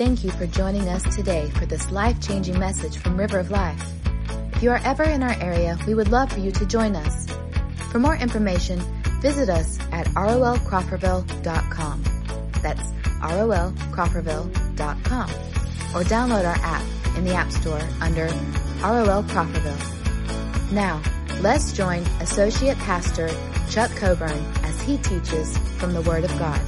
Thank you for joining us today for this life-changing message from River of Life. If you are ever in our area, we would love for you to join us. For more information, visit us at rolcrawfordville.com. That's rolcrawfordville.com. Or download our app in the App Store under ROL Crawfordville. Now, let's join Associate Pastor Chuck Coburn as he teaches from the Word of God.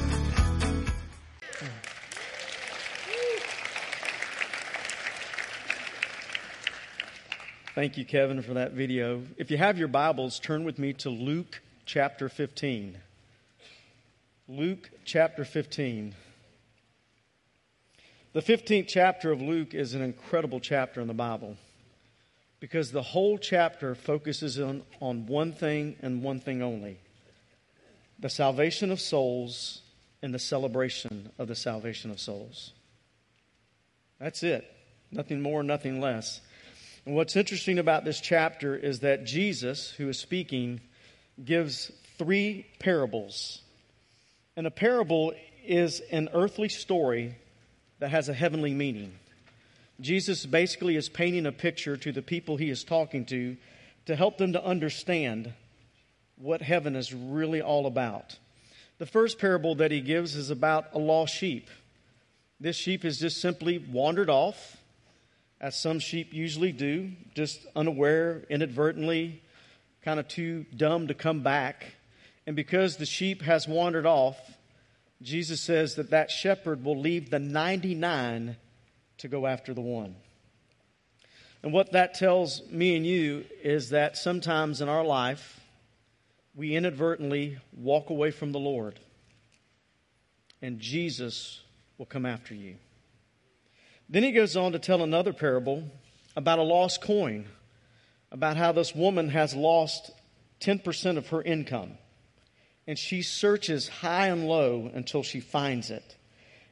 Thank you, Kevin, for that video. If you have your Bibles, turn with me to Luke chapter 15. Luke chapter 15. The 15th chapter of Luke is an incredible chapter in the Bible because the whole chapter focuses on, on one thing and one thing only the salvation of souls and the celebration of the salvation of souls. That's it. Nothing more, nothing less. And what's interesting about this chapter is that Jesus, who is speaking, gives three parables. And a parable is an earthly story that has a heavenly meaning. Jesus basically is painting a picture to the people he is talking to to help them to understand what heaven is really all about. The first parable that he gives is about a lost sheep. This sheep has just simply wandered off as some sheep usually do, just unaware, inadvertently, kind of too dumb to come back. And because the sheep has wandered off, Jesus says that that shepherd will leave the 99 to go after the one. And what that tells me and you is that sometimes in our life, we inadvertently walk away from the Lord, and Jesus will come after you. Then he goes on to tell another parable about a lost coin, about how this woman has lost 10% of her income. And she searches high and low until she finds it.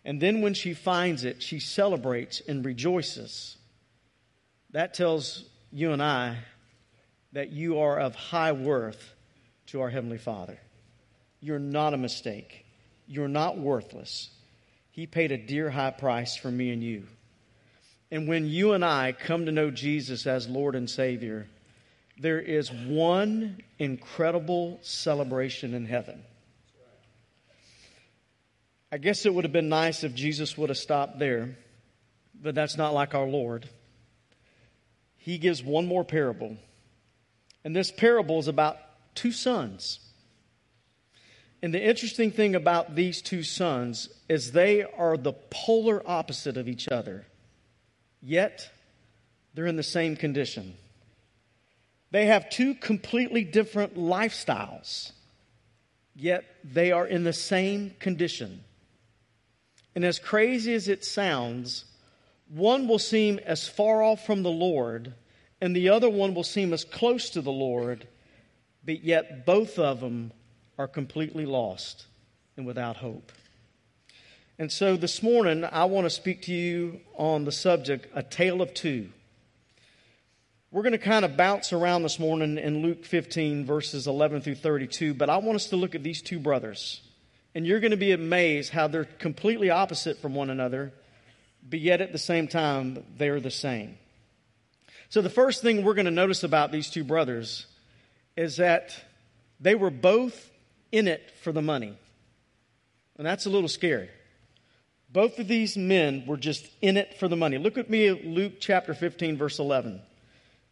And then when she finds it, she celebrates and rejoices. That tells you and I that you are of high worth to our Heavenly Father. You're not a mistake. You're not worthless. He paid a dear high price for me and you. And when you and I come to know Jesus as Lord and Savior, there is one incredible celebration in heaven. I guess it would have been nice if Jesus would have stopped there, but that's not like our Lord. He gives one more parable. And this parable is about two sons. And the interesting thing about these two sons is they are the polar opposite of each other yet they're in the same condition. They have two completely different lifestyles, yet they are in the same condition. And as crazy as it sounds, one will seem as far off from the Lord, and the other one will seem as close to the Lord, but yet both of them are completely lost and without hope. And so this morning, I want to speak to you on the subject, a tale of two. We're going to kind of bounce around this morning in Luke 15, verses 11 through 32, but I want us to look at these two brothers. And you're going to be amazed how they're completely opposite from one another, but yet at the same time, they're the same. So the first thing we're going to notice about these two brothers is that they were both in it for the money. And that's a little scary. Both of these men were just in it for the money. Look at me Luke chapter 15, verse 11.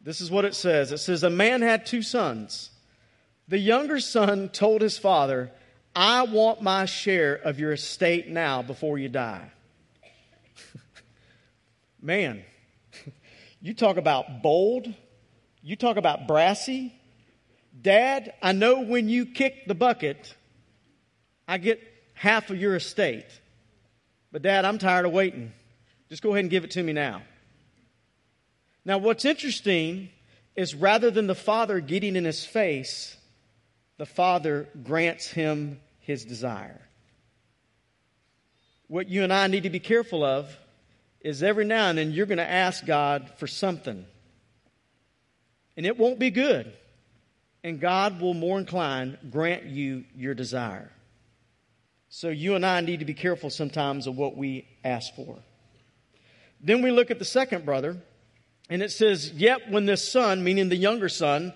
This is what it says it says, A man had two sons. The younger son told his father, I want my share of your estate now before you die. man, you talk about bold, you talk about brassy. Dad, I know when you kick the bucket, I get half of your estate. But, Dad, I'm tired of waiting. Just go ahead and give it to me now. Now, what's interesting is rather than the father getting in his face, the father grants him his desire. What you and I need to be careful of is every now and then you're going to ask God for something. And it won't be good. And God will more inclined grant you your desire. So you and I need to be careful sometimes of what we ask for. Then we look at the second brother, and it says, Yet when this son, meaning the younger son,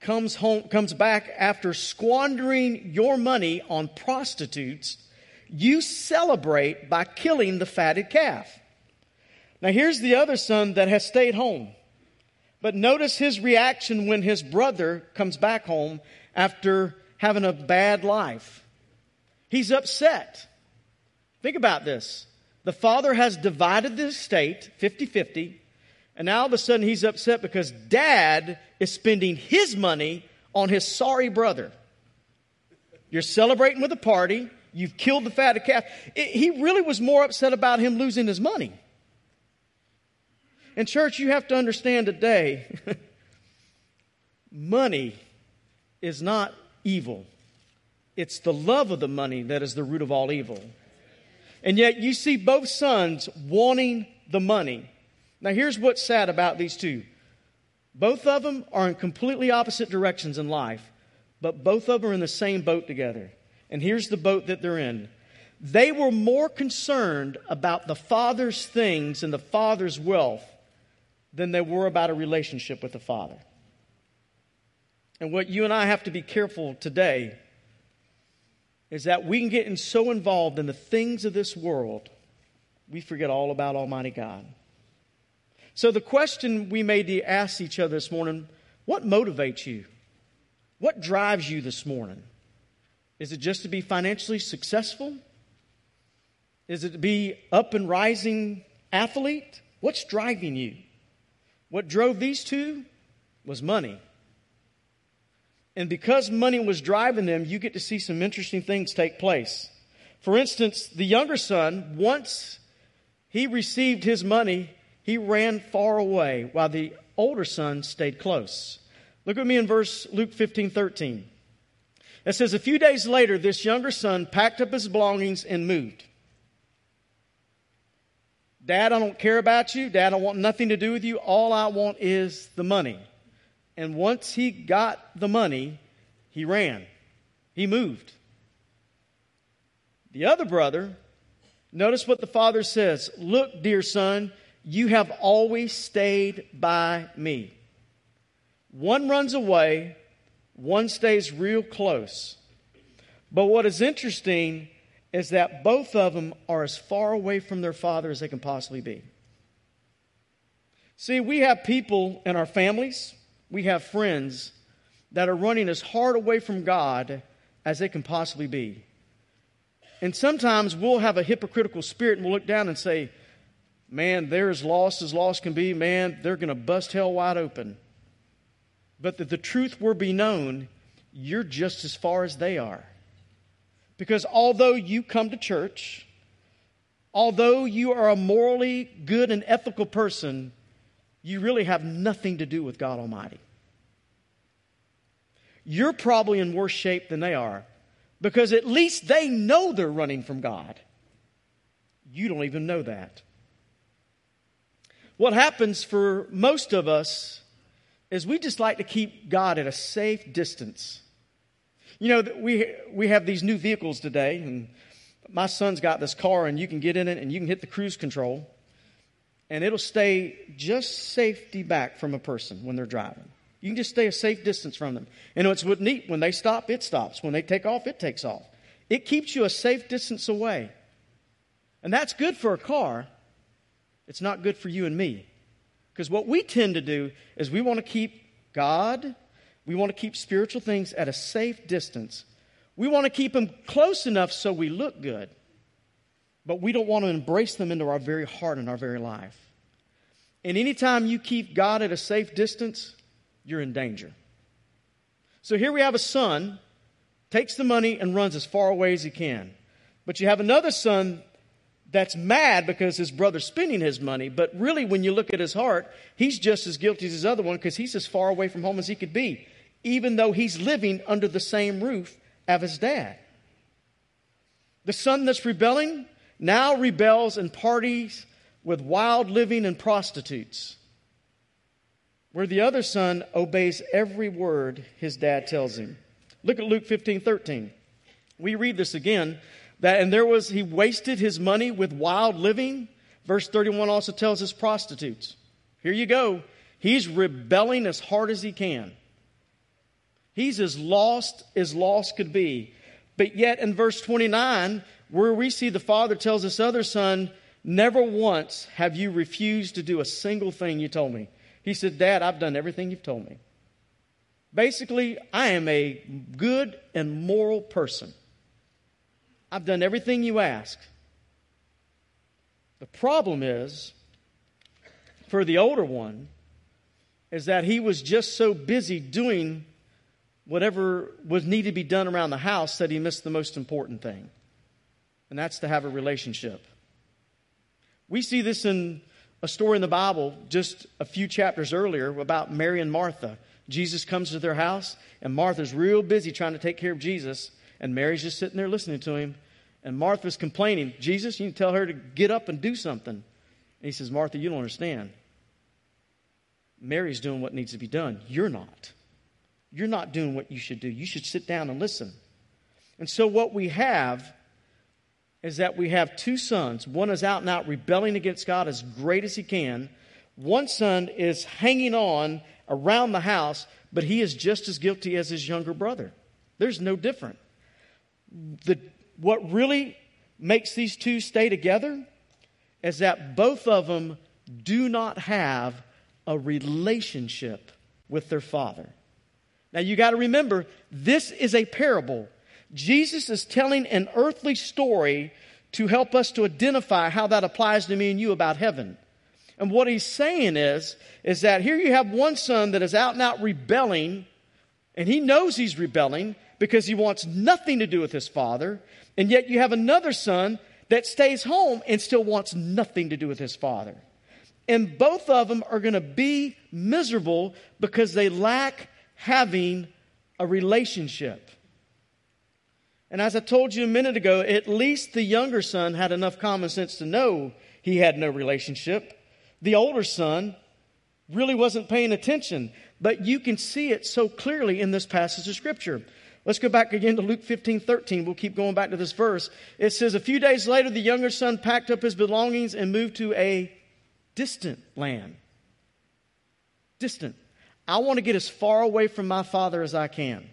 comes home, comes back after squandering your money on prostitutes, you celebrate by killing the fatted calf. Now here's the other son that has stayed home. But notice his reaction when his brother comes back home after having a bad life. He's upset. Think about this. The father has divided the estate 50 50, and now all of a sudden he's upset because dad is spending his money on his sorry brother. You're celebrating with a party, you've killed the fatted calf. It, he really was more upset about him losing his money. And, church, you have to understand today money is not evil. It's the love of the money that is the root of all evil. And yet you see both sons wanting the money. Now here's what's sad about these two. Both of them are in completely opposite directions in life, but both of them are in the same boat together. And here's the boat that they're in. They were more concerned about the father's things and the father's wealth than they were about a relationship with the father. And what you and I have to be careful today is that we can get in so involved in the things of this world, we forget all about Almighty God. So, the question we may ask each other this morning what motivates you? What drives you this morning? Is it just to be financially successful? Is it to be up and rising athlete? What's driving you? What drove these two was money. And because money was driving them, you get to see some interesting things take place. For instance, the younger son, once he received his money, he ran far away while the older son stayed close. Look at me in verse Luke 15 13. It says, A few days later, this younger son packed up his belongings and moved. Dad, I don't care about you. Dad, I want nothing to do with you. All I want is the money. And once he got the money, he ran. He moved. The other brother, notice what the father says Look, dear son, you have always stayed by me. One runs away, one stays real close. But what is interesting is that both of them are as far away from their father as they can possibly be. See, we have people in our families, we have friends that are running as hard away from God as they can possibly be. And sometimes we'll have a hypocritical spirit and we'll look down and say, Man, they're as lost as lost can be. Man, they're going to bust hell wide open. But that the truth will be known, you're just as far as they are. Because although you come to church, although you are a morally good and ethical person, you really have nothing to do with God Almighty. You're probably in worse shape than they are because at least they know they're running from God. You don't even know that. What happens for most of us is we just like to keep God at a safe distance. You know, we, we have these new vehicles today, and my son's got this car, and you can get in it and you can hit the cruise control and it'll stay just safety back from a person when they're driving. You can just stay a safe distance from them. And it's what neat. When they stop, it stops. When they take off, it takes off. It keeps you a safe distance away. And that's good for a car. It's not good for you and me. Because what we tend to do is we want to keep God, we want to keep spiritual things at a safe distance. We want to keep them close enough so we look good but we don't want to embrace them into our very heart and our very life. And anytime you keep God at a safe distance, you're in danger. So here we have a son, takes the money and runs as far away as he can. But you have another son that's mad because his brother's spending his money, but really, when you look at his heart, he's just as guilty as his other one because he's as far away from home as he could be, even though he's living under the same roof as his dad. The son that's rebelling, now rebels and parties with wild living and prostitutes. Where the other son obeys every word his dad tells him. Look at Luke 15 13. We read this again that, and there was, he wasted his money with wild living, Verse 31 also tells us prostitutes. Here you go. He's rebelling as hard as he can. He's as lost as lost could be. But yet in verse 29, where we see the father tells this other son, Never once have you refused to do a single thing you told me. He said, Dad, I've done everything you've told me. Basically, I am a good and moral person. I've done everything you ask. The problem is, for the older one, is that he was just so busy doing whatever was needed to be done around the house that he missed the most important thing, and that's to have a relationship. We see this in a story in the Bible just a few chapters earlier about Mary and Martha. Jesus comes to their house, and Martha's real busy trying to take care of Jesus, and Mary's just sitting there listening to him. And Martha's complaining, Jesus, you tell her to get up and do something. And he says, Martha, you don't understand. Mary's doing what needs to be done. You're not. You're not doing what you should do. You should sit down and listen. And so, what we have is that we have two sons. One is out and out rebelling against God as great as he can. One son is hanging on around the house, but he is just as guilty as his younger brother. There's no different. The, what really makes these two stay together is that both of them do not have a relationship with their father. Now you got to remember, this is a parable. Jesus is telling an earthly story to help us to identify how that applies to me and you about heaven. And what he's saying is, is that here you have one son that is out and out rebelling, and he knows he's rebelling because he wants nothing to do with his father. And yet you have another son that stays home and still wants nothing to do with his father. And both of them are going to be miserable because they lack having a relationship. And as I told you a minute ago, at least the younger son had enough common sense to know he had no relationship. The older son really wasn't paying attention, but you can see it so clearly in this passage of scripture. Let's go back again to Luke 15, 13. We'll keep going back to this verse. It says, A few days later, the younger son packed up his belongings and moved to a distant land. Distant. I want to get as far away from my father as I can.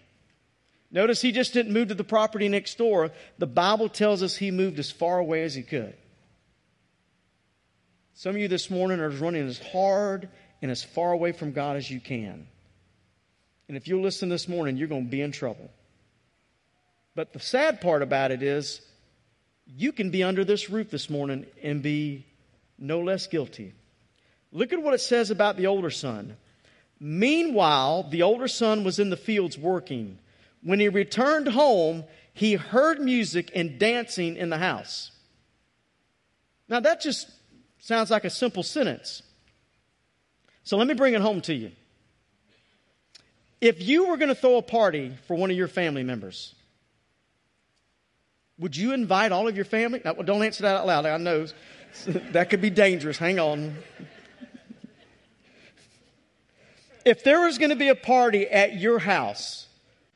Notice he just didn't move to the property next door. The Bible tells us he moved as far away as he could. Some of you this morning are running as hard and as far away from God as you can. And if you listen this morning, you're going to be in trouble. But the sad part about it is, you can be under this roof this morning and be no less guilty. Look at what it says about the older son. Meanwhile, the older son was in the fields working. When he returned home, he heard music and dancing in the house. Now, that just sounds like a simple sentence. So let me bring it home to you. If you were going to throw a party for one of your family members, would you invite all of your family? Now, don't answer that out loud. I know that could be dangerous. Hang on. If there was going to be a party at your house,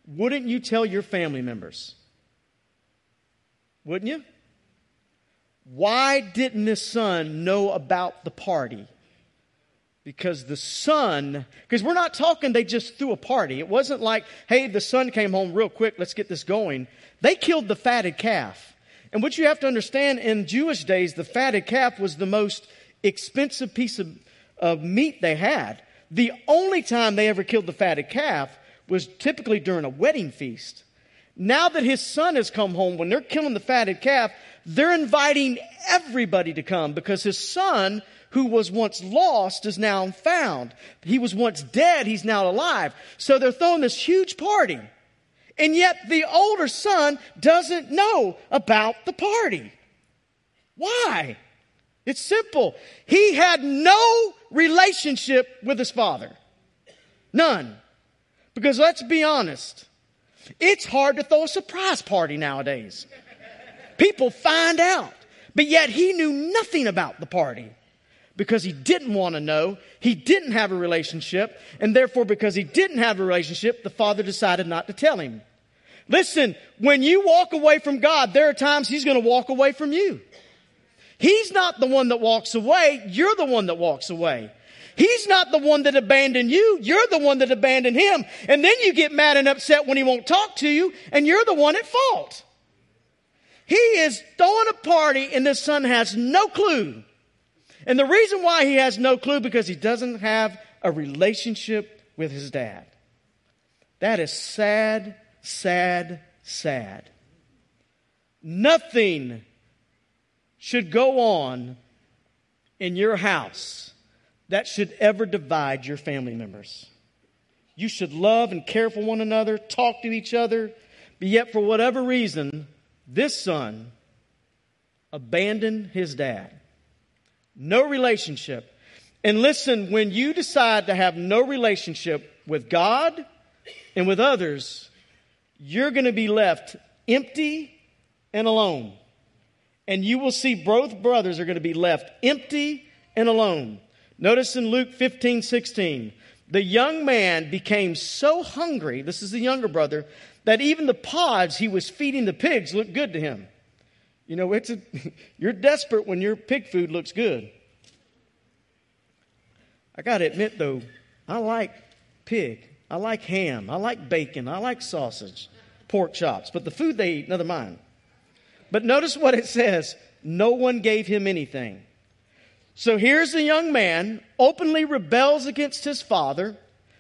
wouldn't you tell your family members? Wouldn't you? Why didn't this son know about the party? Because the son, because we're not talking they just threw a party. It wasn't like, hey, the son came home real quick, let's get this going. They killed the fatted calf. And what you have to understand in Jewish days, the fatted calf was the most expensive piece of, of meat they had. The only time they ever killed the fatted calf was typically during a wedding feast. Now that his son has come home, when they're killing the fatted calf, they're inviting everybody to come because his son, who was once lost, is now found. He was once dead, he's now alive. So they're throwing this huge party. And yet the older son doesn't know about the party. Why? It's simple. He had no relationship with his father. None. Because let's be honest, it's hard to throw a surprise party nowadays. People find out. But yet he knew nothing about the party because he didn't want to know. He didn't have a relationship. And therefore, because he didn't have a relationship, the father decided not to tell him. Listen, when you walk away from God, there are times he's going to walk away from you. He's not the one that walks away. You're the one that walks away. He's not the one that abandoned you. You're the one that abandoned him. And then you get mad and upset when he won't talk to you, and you're the one at fault. He is throwing a party, and the son has no clue. And the reason why he has no clue because he doesn't have a relationship with his dad. That is sad, sad, sad. Nothing should go on in your house that should ever divide your family members. You should love and care for one another, talk to each other, but yet for whatever reason, this son abandoned his dad. No relationship. And listen, when you decide to have no relationship with God and with others, you're going to be left empty and alone. And you will see both brothers are going to be left empty and alone. Notice in Luke 15, 16, the young man became so hungry, this is the younger brother, that even the pods he was feeding the pigs looked good to him. You know, it's a, you're desperate when your pig food looks good. I got to admit, though, I like pig. I like ham. I like bacon. I like sausage, pork chops. But the food they eat, never mind. But notice what it says no one gave him anything. So here's the young man, openly rebels against his father,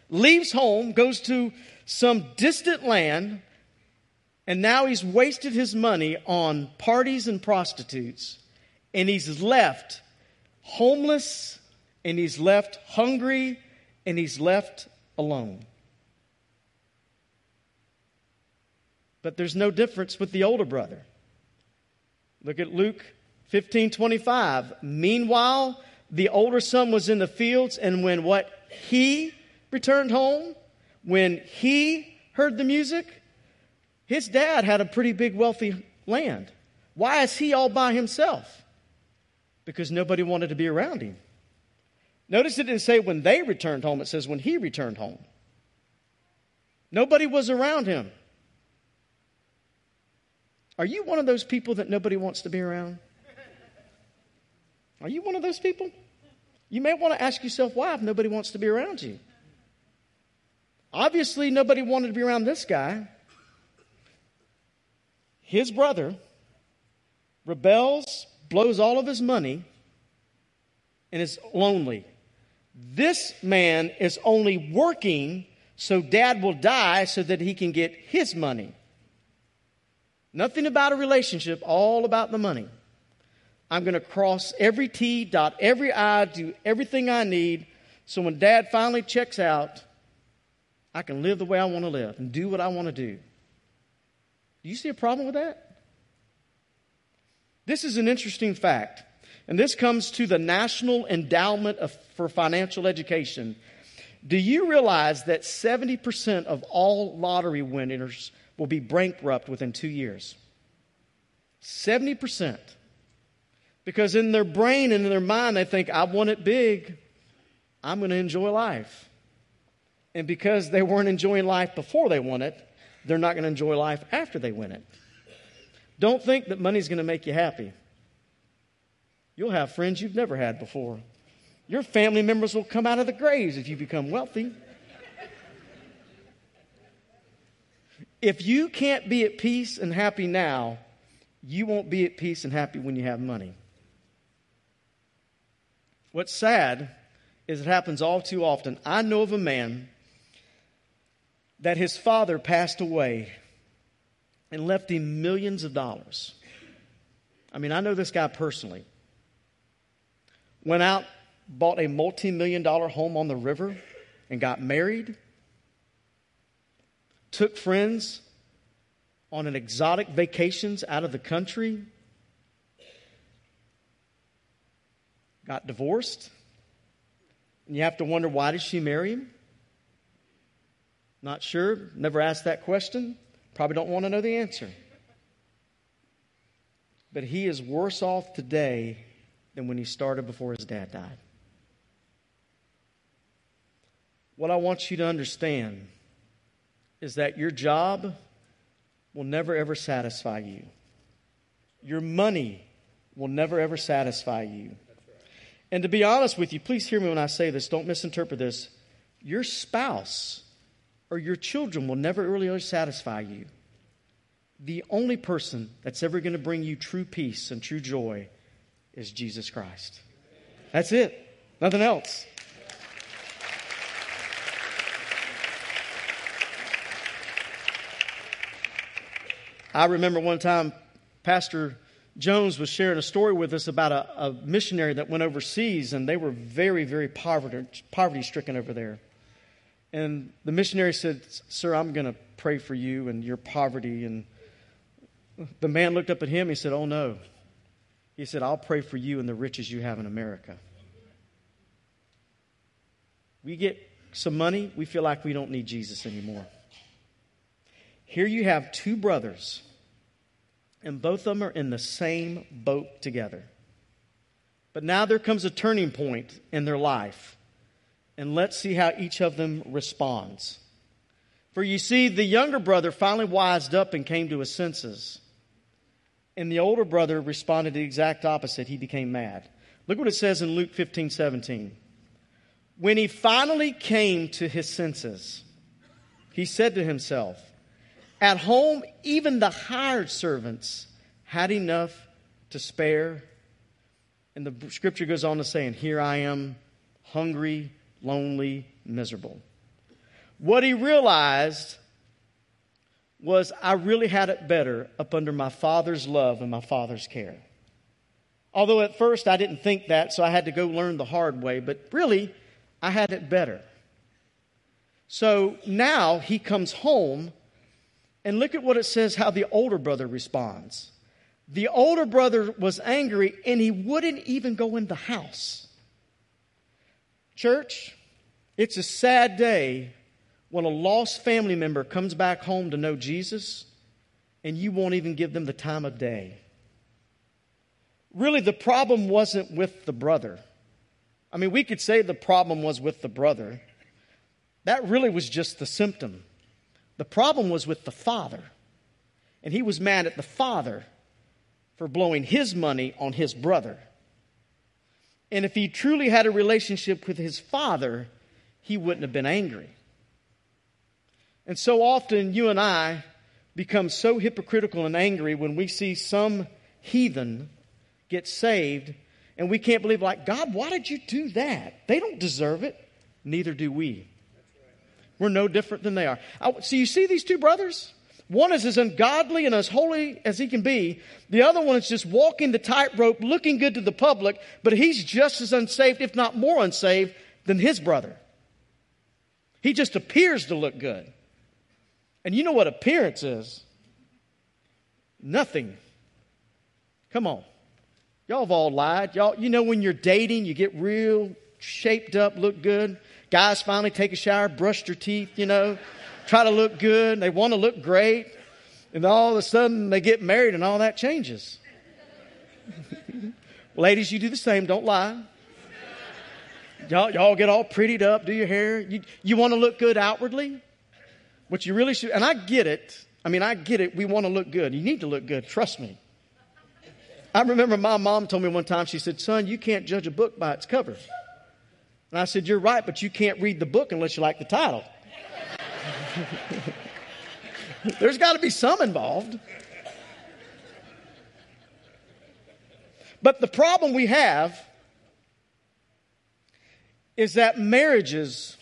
leaves home, goes to some distant land, and now he's wasted his money on parties and prostitutes, and he's left homeless, and he's left hungry, and he's left alone. But there's no difference with the older brother. Look at Luke 15 25. Meanwhile, the older son was in the fields, and when what he returned home, when he heard the music, his dad had a pretty big, wealthy land. Why is he all by himself? Because nobody wanted to be around him. Notice it didn't say when they returned home, it says when he returned home. Nobody was around him. Are you one of those people that nobody wants to be around? Are you one of those people? You may want to ask yourself why if nobody wants to be around you. Obviously, nobody wanted to be around this guy. His brother rebels, blows all of his money, and is lonely. This man is only working so dad will die so that he can get his money. Nothing about a relationship, all about the money. I'm going to cross every T, dot every I, do everything I need so when dad finally checks out, I can live the way I want to live and do what I want to do. Do you see a problem with that? This is an interesting fact, and this comes to the National Endowment of, for Financial Education. Do you realize that 70% of all lottery winners will be bankrupt within two years? 70%. Because in their brain and in their mind, they think, I want it big. I'm going to enjoy life. And because they weren't enjoying life before they won it, they're not going to enjoy life after they win it. Don't think that money's going to make you happy. You'll have friends you've never had before. Your family members will come out of the graves if you become wealthy. if you can't be at peace and happy now, you won't be at peace and happy when you have money. What's sad is it happens all too often. I know of a man that his father passed away and left him millions of dollars. I mean, I know this guy personally. Went out, bought a multi million dollar home on the river, and got married. Took friends on an exotic vacations out of the country got divorced. And you have to wonder why did she marry him? Not sure. Never asked that question. Probably don't want to know the answer. But he is worse off today than when he started before his dad died. What I want you to understand is that your job will never ever satisfy you. Your money will never ever satisfy you. And to be honest with you, please hear me when I say this, don't misinterpret this. Your spouse or your children will never really satisfy you. The only person that's ever going to bring you true peace and true joy is Jesus Christ. That's it. Nothing else. I remember one time Pastor Jones was sharing a story with us about a, a missionary that went overseas, and they were very, very poverty, poverty stricken over there. And the missionary said, Sir, I'm going to pray for you and your poverty. And the man looked up at him. He said, Oh, no. He said, I'll pray for you and the riches you have in America. We get some money, we feel like we don't need Jesus anymore. Here you have two brothers and both of them are in the same boat together. But now there comes a turning point in their life, and let's see how each of them responds. For you see, the younger brother finally wised up and came to his senses. And the older brother responded the exact opposite. He became mad. Look what it says in Luke 15 17. When he finally came to his senses, he said to himself, at home, even the hired servants had enough to spare. And the scripture goes on to say, And here I am, hungry, lonely, miserable. What he realized was I really had it better up under my father's love and my father's care. Although at first I didn't think that, so I had to go learn the hard way, but really, I had it better. So now he comes home and look at what it says how the older brother responds. The older brother was angry and he wouldn't even go in the house. Church, it's a sad day when a lost family member comes back home to know Jesus and you won't even give them the time of day. Really, the problem wasn't with the brother. I mean, we could say the problem was with the brother. That really was just the symptom. The problem was with the father. And he was mad at the father for blowing his money on his brother. And if he truly had a relationship with his father, he wouldn't have been angry. And so often you and I become so hypocritical and angry when we see some heathen get saved and we can't believe, like, God, why did you do that? They don't deserve it. Neither do we. We're no different than they are. So you see these two brothers? One is as ungodly and as holy as he can be. The other one is just walking the tightrope, looking good to the public, but he's just as unsaved, if not more unsaved, than his brother. He just appears to look good. And you know what appearance is? Nothing. Come on. Y'all have all lied. Y'all, you know when you're dating, you get real shaped up, look good. Guys finally take a shower, brush their teeth, you know, try to look good. They want to look great. And all of a sudden they get married and all that changes. Ladies, you do the same. Don't lie. Y'all, y'all get all prettied up, do your hair. You, you want to look good outwardly? What you really should, and I get it. I mean, I get it. We want to look good. You need to look good. Trust me. I remember my mom told me one time, she said, Son, you can't judge a book by its cover. And I said, You're right, but you can't read the book unless you like the title. There's got to be some involved. But the problem we have is that marriages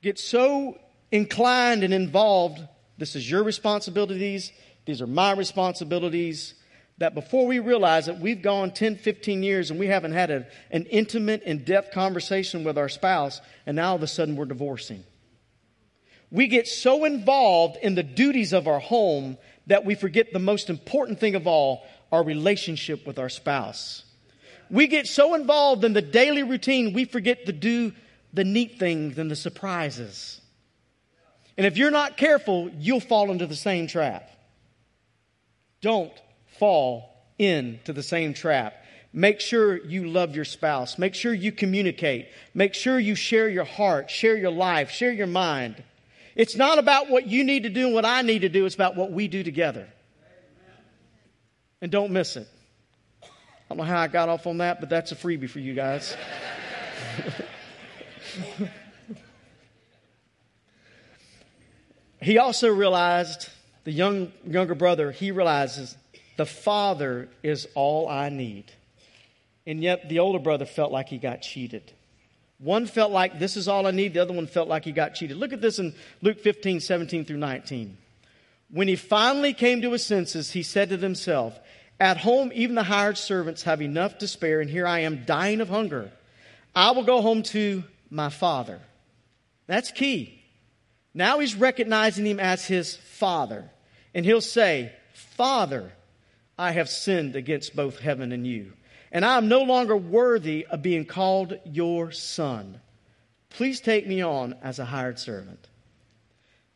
get so inclined and involved. This is your responsibilities, these are my responsibilities that before we realize that we've gone 10, 15 years and we haven't had a, an intimate, in depth conversation with our spouse, and now all of a sudden we're divorcing. We get so involved in the duties of our home that we forget the most important thing of all our relationship with our spouse. We get so involved in the daily routine, we forget to do the neat things and the surprises. And if you're not careful, you'll fall into the same trap. Don't fall into the same trap. Make sure you love your spouse. Make sure you communicate. Make sure you share your heart, share your life, share your mind. It's not about what you need to do and what I need to do, it's about what we do together. And don't miss it. I don't know how I got off on that, but that's a freebie for you guys. he also realized, the young, younger brother, he realizes the father is all I need. And yet the older brother felt like he got cheated. One felt like this is all I need, the other one felt like he got cheated. Look at this in Luke 15, 17 through 19. When he finally came to his senses, he said to himself, At home, even the hired servants have enough to spare, and here I am dying of hunger. I will go home to my father. That's key. Now he's recognizing him as his father. And he'll say, Father, I have sinned against both heaven and you, and I am no longer worthy of being called your son. Please take me on as a hired servant.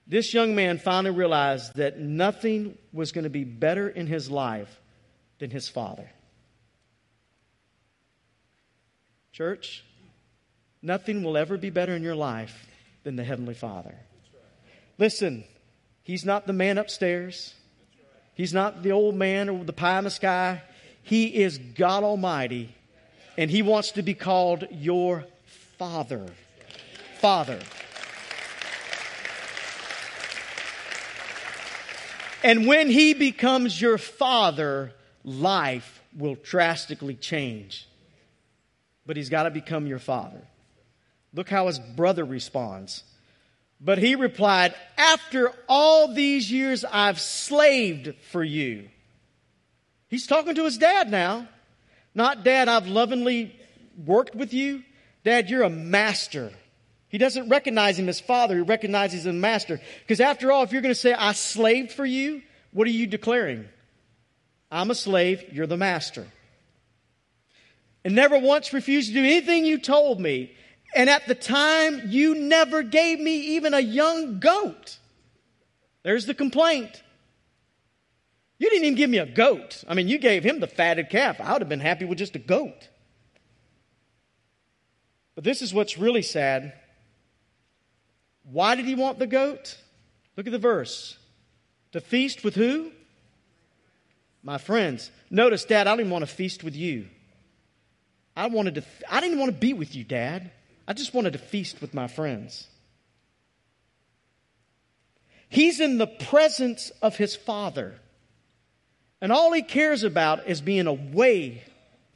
This young man finally realized that nothing was going to be better in his life than his father. Church, nothing will ever be better in your life than the Heavenly Father. Listen, He's not the man upstairs. He's not the old man or the pie in the sky. He is God Almighty, and He wants to be called your Father. Father. And when He becomes your Father, life will drastically change. But He's got to become your Father. Look how his brother responds. But he replied, After all these years, I've slaved for you. He's talking to his dad now. Not, Dad, I've lovingly worked with you. Dad, you're a master. He doesn't recognize him as father, he recognizes him as master. Because after all, if you're going to say, I slaved for you, what are you declaring? I'm a slave, you're the master. And never once refused to do anything you told me. And at the time, you never gave me even a young goat. There's the complaint. You didn't even give me a goat. I mean, you gave him the fatted calf. I would have been happy with just a goat. But this is what's really sad. Why did he want the goat? Look at the verse. To feast with who? My friends. Notice, Dad, I didn't want to feast with you. I wanted to, I didn't want to be with you, Dad. I just wanted to feast with my friends. He's in the presence of his father. And all he cares about is being away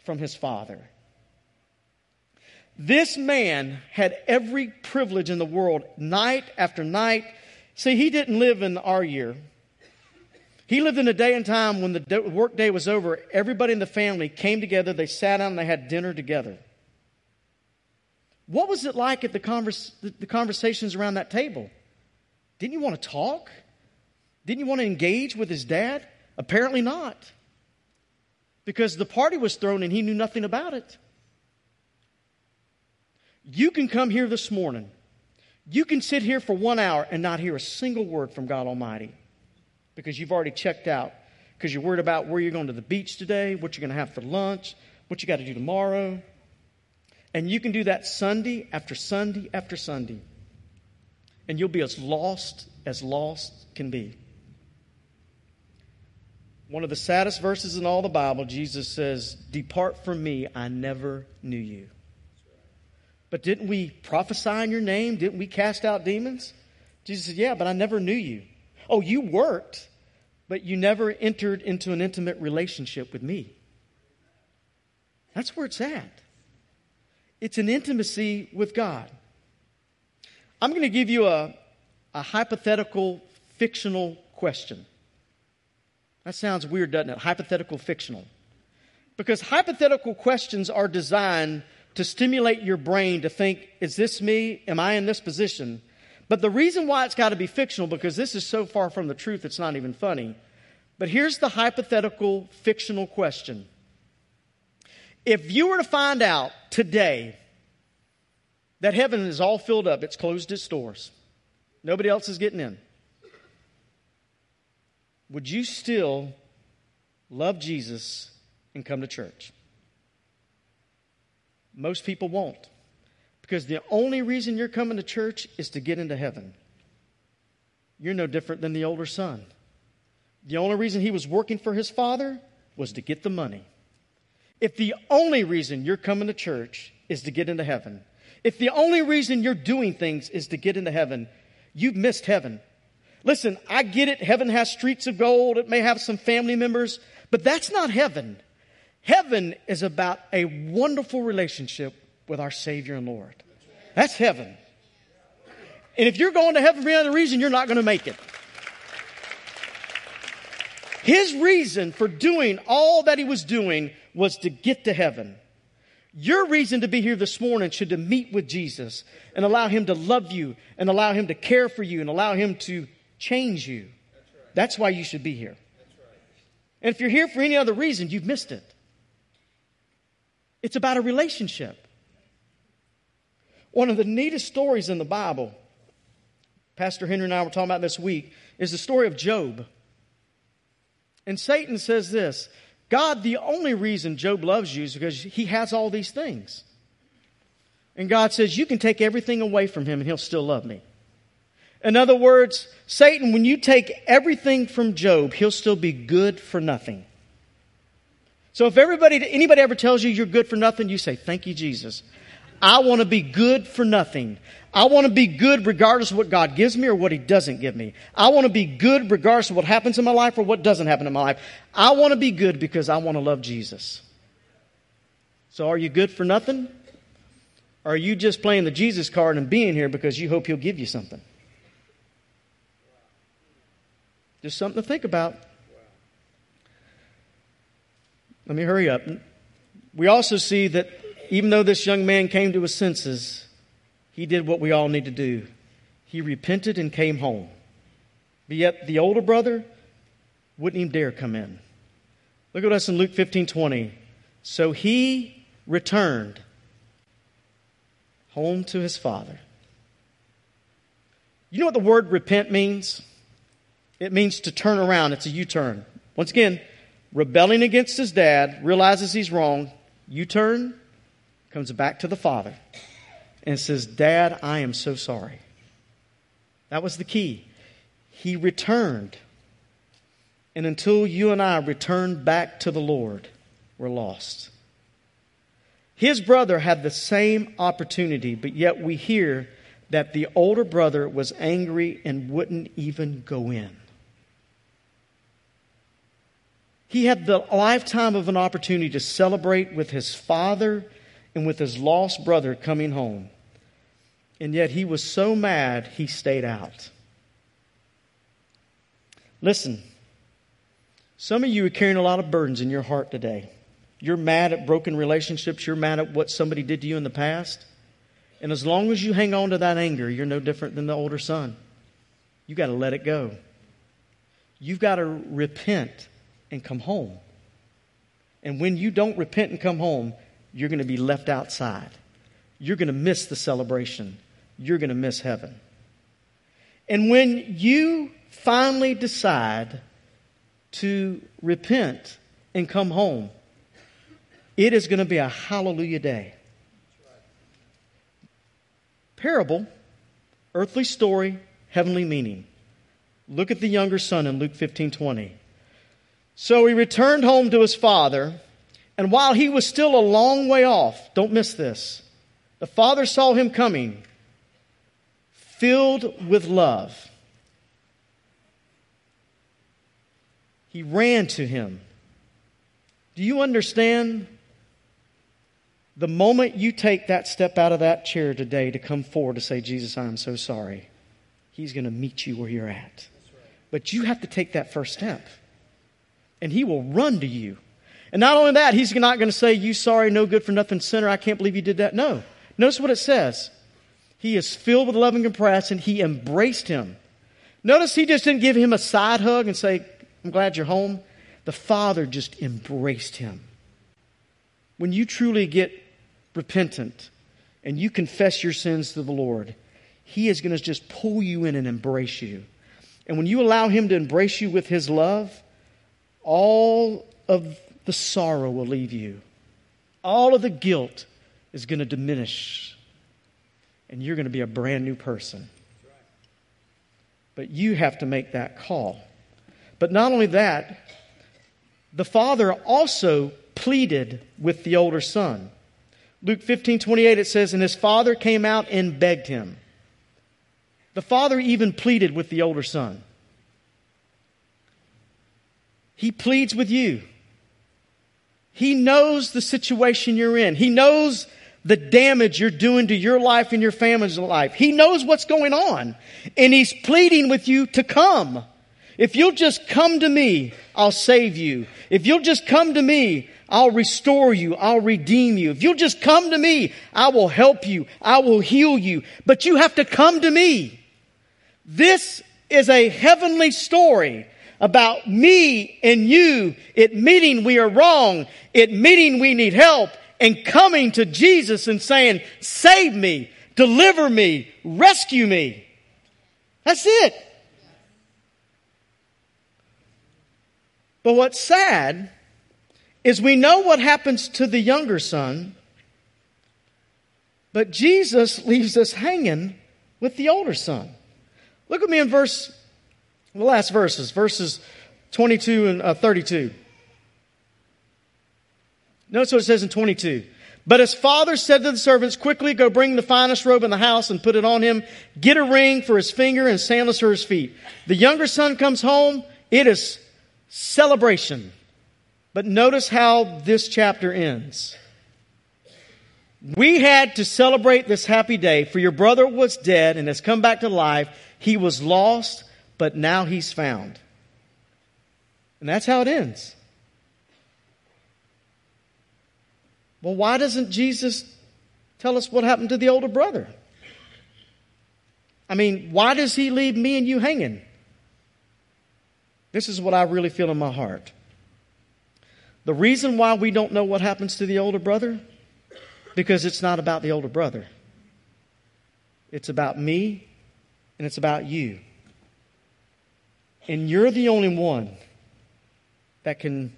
from his father. This man had every privilege in the world, night after night. See, he didn't live in our year. He lived in a day and time when the work day was over, everybody in the family came together, they sat down, and they had dinner together. What was it like at the, converse, the conversations around that table? Didn't you want to talk? Didn't you want to engage with his dad? Apparently not. Because the party was thrown and he knew nothing about it. You can come here this morning. You can sit here for one hour and not hear a single word from God Almighty because you've already checked out. Because you're worried about where you're going to the beach today, what you're going to have for lunch, what you got to do tomorrow. And you can do that Sunday after Sunday after Sunday. And you'll be as lost as lost can be. One of the saddest verses in all the Bible, Jesus says, Depart from me, I never knew you. But didn't we prophesy in your name? Didn't we cast out demons? Jesus said, Yeah, but I never knew you. Oh, you worked, but you never entered into an intimate relationship with me. That's where it's at. It's an intimacy with God. I'm going to give you a, a hypothetical, fictional question. That sounds weird, doesn't it? Hypothetical, fictional. Because hypothetical questions are designed to stimulate your brain to think, is this me? Am I in this position? But the reason why it's got to be fictional, because this is so far from the truth, it's not even funny. But here's the hypothetical, fictional question if you were to find out today that heaven is all filled up, it's closed its doors, nobody else is getting in, would you still love Jesus and come to church? Most people won't. Because the only reason you're coming to church is to get into heaven. You're no different than the older son. The only reason he was working for his father was to get the money. If the only reason you're coming to church is to get into heaven, if the only reason you're doing things is to get into heaven, you've missed heaven. Listen, I get it. Heaven has streets of gold. It may have some family members, but that's not heaven. Heaven is about a wonderful relationship with our Savior and Lord. That's heaven. And if you're going to heaven for any other reason, you're not going to make it. His reason for doing all that he was doing was to get to heaven. Your reason to be here this morning should to meet with Jesus and allow him to love you and allow him to care for you and allow him to change you. That's why you should be here. And if you're here for any other reason, you've missed it. It's about a relationship. One of the neatest stories in the Bible, Pastor Henry and I were talking about this week, is the story of Job. And Satan says this God, the only reason Job loves you is because he has all these things. And God says, You can take everything away from him and he'll still love me. In other words, Satan, when you take everything from Job, he'll still be good for nothing. So if everybody, anybody ever tells you you're good for nothing, you say, Thank you, Jesus. I want to be good for nothing. I want to be good regardless of what God gives me or what He doesn't give me. I want to be good regardless of what happens in my life or what doesn't happen in my life. I want to be good because I want to love Jesus. So are you good for nothing? Or are you just playing the Jesus card and being here because you hope He'll give you something? Just something to think about. Let me hurry up. We also see that even though this young man came to his senses, he did what we all need to do. He repented and came home. But yet the older brother wouldn't even dare come in. Look at us in Luke 15 20. So he returned home to his father. You know what the word repent means? It means to turn around. It's a U turn. Once again, rebelling against his dad, realizes he's wrong, U turn, comes back to the father and says, Dad, I am so sorry. That was the key. He returned. And until you and I return back to the Lord, we're lost. His brother had the same opportunity, but yet we hear that the older brother was angry and wouldn't even go in. He had the lifetime of an opportunity to celebrate with his father and with his lost brother coming home. And yet he was so mad he stayed out. Listen, some of you are carrying a lot of burdens in your heart today. You're mad at broken relationships, you're mad at what somebody did to you in the past. And as long as you hang on to that anger, you're no different than the older son. You've got to let it go. You've got to repent and come home. And when you don't repent and come home, you're going to be left outside. You're going to miss the celebration. You're going to miss heaven. And when you finally decide to repent and come home, it is going to be a hallelujah day. Parable, earthly story, heavenly meaning. Look at the younger son in Luke 15 20. So he returned home to his father, and while he was still a long way off, don't miss this, the father saw him coming, filled with love. He ran to him. Do you understand? The moment you take that step out of that chair today to come forward to say, Jesus, I'm so sorry, He's going to meet you where you're at. But you have to take that first step and he will run to you. And not only that, he's not going to say, You sorry, no good for nothing sinner. I can't believe you did that. No. Notice what it says. He is filled with love and compassion. He embraced him. Notice he just didn't give him a side hug and say, I'm glad you're home. The father just embraced him. When you truly get repentant and you confess your sins to the Lord, he is going to just pull you in and embrace you. And when you allow him to embrace you with his love, all of the sorrow will leave you. All of the guilt is going to diminish. And you're going to be a brand new person. But you have to make that call. But not only that, the Father also pleaded with the older son. Luke 15, 28, it says, And his father came out and begged him. The father even pleaded with the older son. He pleads with you. He knows the situation you're in. He knows the damage you're doing to your life and your family's life. He knows what's going on. And He's pleading with you to come. If you'll just come to me, I'll save you. If you'll just come to me, I'll restore you. I'll redeem you. If you'll just come to me, I will help you. I will heal you. But you have to come to me. This is a heavenly story about me and you admitting we are wrong, admitting we need help, and coming to Jesus and saying, Save me, deliver me, rescue me. That's it. But what's sad is we know what happens to the younger son, but Jesus leaves us hanging with the older son. Look at me in verse, the last verses, verses 22 and uh, 32. Notice what it says in 22. But his father said to the servants, Quickly go bring the finest robe in the house and put it on him. Get a ring for his finger and sandals for his feet. The younger son comes home. It is celebration. But notice how this chapter ends. We had to celebrate this happy day, for your brother was dead and has come back to life. He was lost, but now he's found. And that's how it ends. Well, why doesn't Jesus tell us what happened to the older brother? I mean, why does he leave me and you hanging? This is what I really feel in my heart. The reason why we don't know what happens to the older brother, because it's not about the older brother. It's about me and it's about you. And you're the only one that can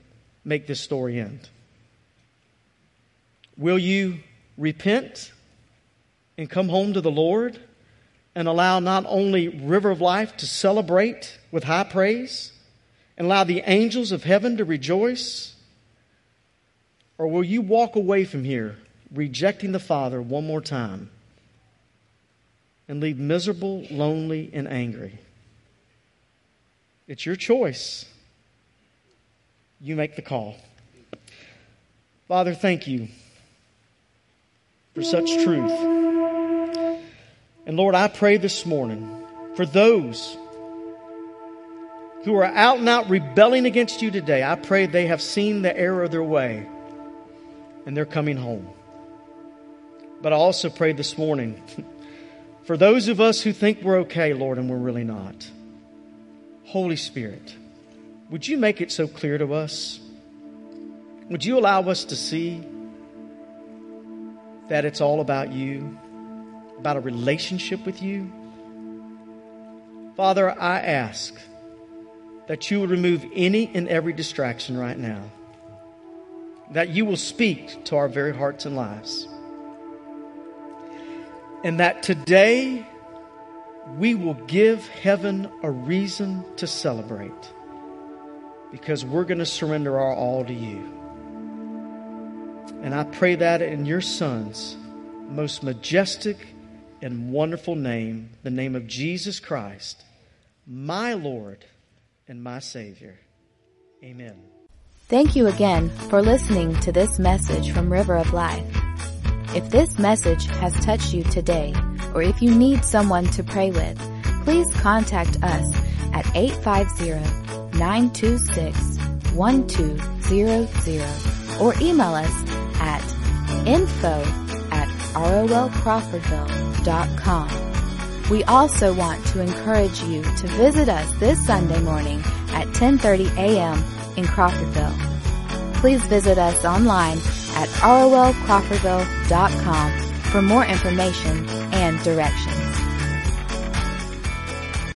make this story end. Will you repent and come home to the Lord and allow not only River of Life to celebrate with high praise and allow the angels of heaven to rejoice? Or will you walk away from here rejecting the Father one more time and leave miserable, lonely, and angry? It's your choice. You make the call. Father, thank you for such truth. And Lord, I pray this morning for those who are out and out rebelling against you today. I pray they have seen the error of their way and they're coming home. But I also pray this morning for those of us who think we're okay, Lord, and we're really not. Holy Spirit, would you make it so clear to us? Would you allow us to see that it's all about you, about a relationship with you. Father, I ask that you would remove any and every distraction right now, that you will speak to our very hearts and lives, and that today we will give heaven a reason to celebrate because we're going to surrender our all to you. And I pray that in your Son's most majestic and wonderful name, the name of Jesus Christ, my Lord and my Savior. Amen. Thank you again for listening to this message from River of Life. If this message has touched you today, or if you need someone to pray with, please contact us at 850-926-1200 or email us at info at rolcrawfordville.com. We also want to encourage you to visit us this Sunday morning at 10.30 a.m. in Crawfordville. Please visit us online at rolcrawfordville.com for more information and directions.